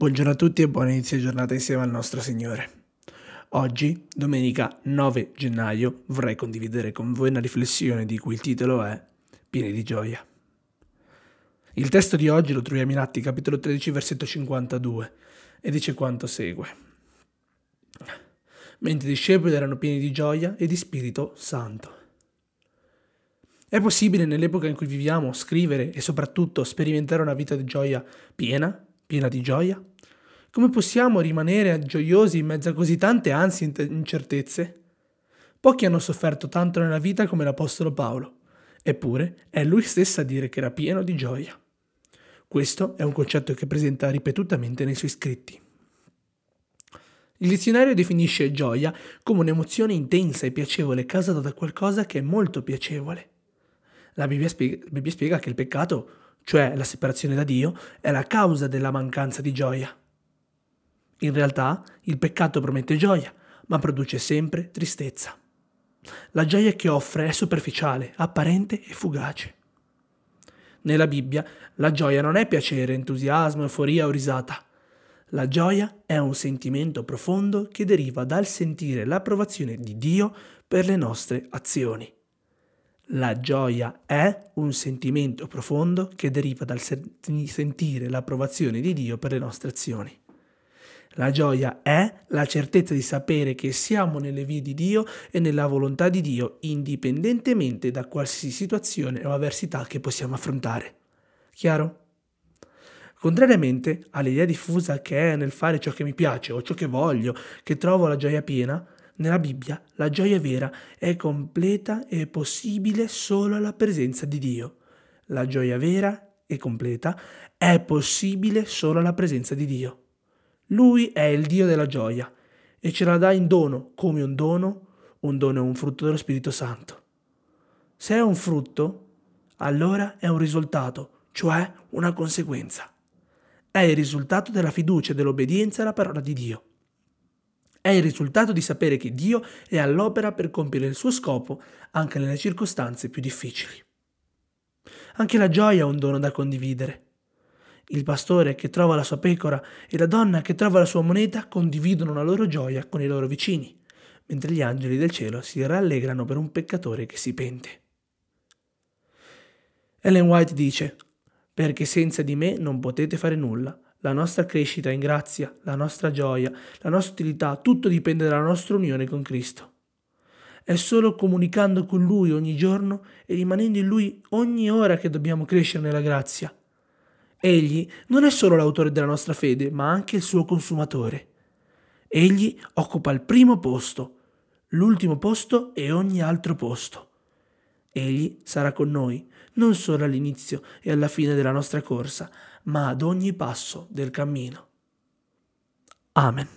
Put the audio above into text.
Buongiorno a tutti e buon inizio giornata insieme al nostro Signore. Oggi, domenica 9 gennaio, vorrei condividere con voi una riflessione di cui il titolo è Pieni di gioia. Il testo di oggi lo troviamo in Atti, capitolo 13, versetto 52, e dice quanto segue. Mentre i discepoli erano pieni di gioia e di Spirito Santo. È possibile nell'epoca in cui viviamo scrivere e soprattutto sperimentare una vita di gioia piena, piena di gioia? Come possiamo rimanere gioiosi in mezzo a così tante ansie e incertezze? Pochi hanno sofferto tanto nella vita come l'Apostolo Paolo, eppure è lui stesso a dire che era pieno di gioia. Questo è un concetto che presenta ripetutamente nei suoi scritti. Il dizionario definisce gioia come un'emozione intensa e piacevole causata da qualcosa che è molto piacevole. La Bibbia spiega, Bibbia spiega che il peccato, cioè la separazione da Dio, è la causa della mancanza di gioia. In realtà il peccato promette gioia, ma produce sempre tristezza. La gioia che offre è superficiale, apparente e fugace. Nella Bibbia la gioia non è piacere, entusiasmo, euforia o risata. La gioia è un sentimento profondo che deriva dal sentire l'approvazione di Dio per le nostre azioni. La gioia è un sentimento profondo che deriva dal sentire l'approvazione di Dio per le nostre azioni. La gioia è la certezza di sapere che siamo nelle vie di Dio e nella volontà di Dio, indipendentemente da qualsiasi situazione o avversità che possiamo affrontare. Chiaro? Contrariamente all'idea diffusa che è nel fare ciò che mi piace o ciò che voglio, che trovo la gioia piena, nella Bibbia la gioia vera è completa e possibile solo alla presenza di Dio. La gioia vera e completa è possibile solo alla presenza di Dio. Lui è il Dio della gioia e ce la dà in dono, come un dono, un dono è un frutto dello Spirito Santo. Se è un frutto, allora è un risultato, cioè una conseguenza. È il risultato della fiducia e dell'obbedienza alla parola di Dio. È il risultato di sapere che Dio è all'opera per compiere il suo scopo anche nelle circostanze più difficili. Anche la gioia è un dono da condividere il pastore che trova la sua pecora e la donna che trova la sua moneta condividono la loro gioia con i loro vicini, mentre gli angeli del cielo si rallegrano per un peccatore che si pente. Ellen White dice, perché senza di me non potete fare nulla. La nostra crescita in grazia, la nostra gioia, la nostra utilità, tutto dipende dalla nostra unione con Cristo. È solo comunicando con Lui ogni giorno e rimanendo in Lui ogni ora che dobbiamo crescere nella grazia. Egli non è solo l'autore della nostra fede, ma anche il suo consumatore. Egli occupa il primo posto, l'ultimo posto e ogni altro posto. Egli sarà con noi, non solo all'inizio e alla fine della nostra corsa, ma ad ogni passo del cammino. Amen.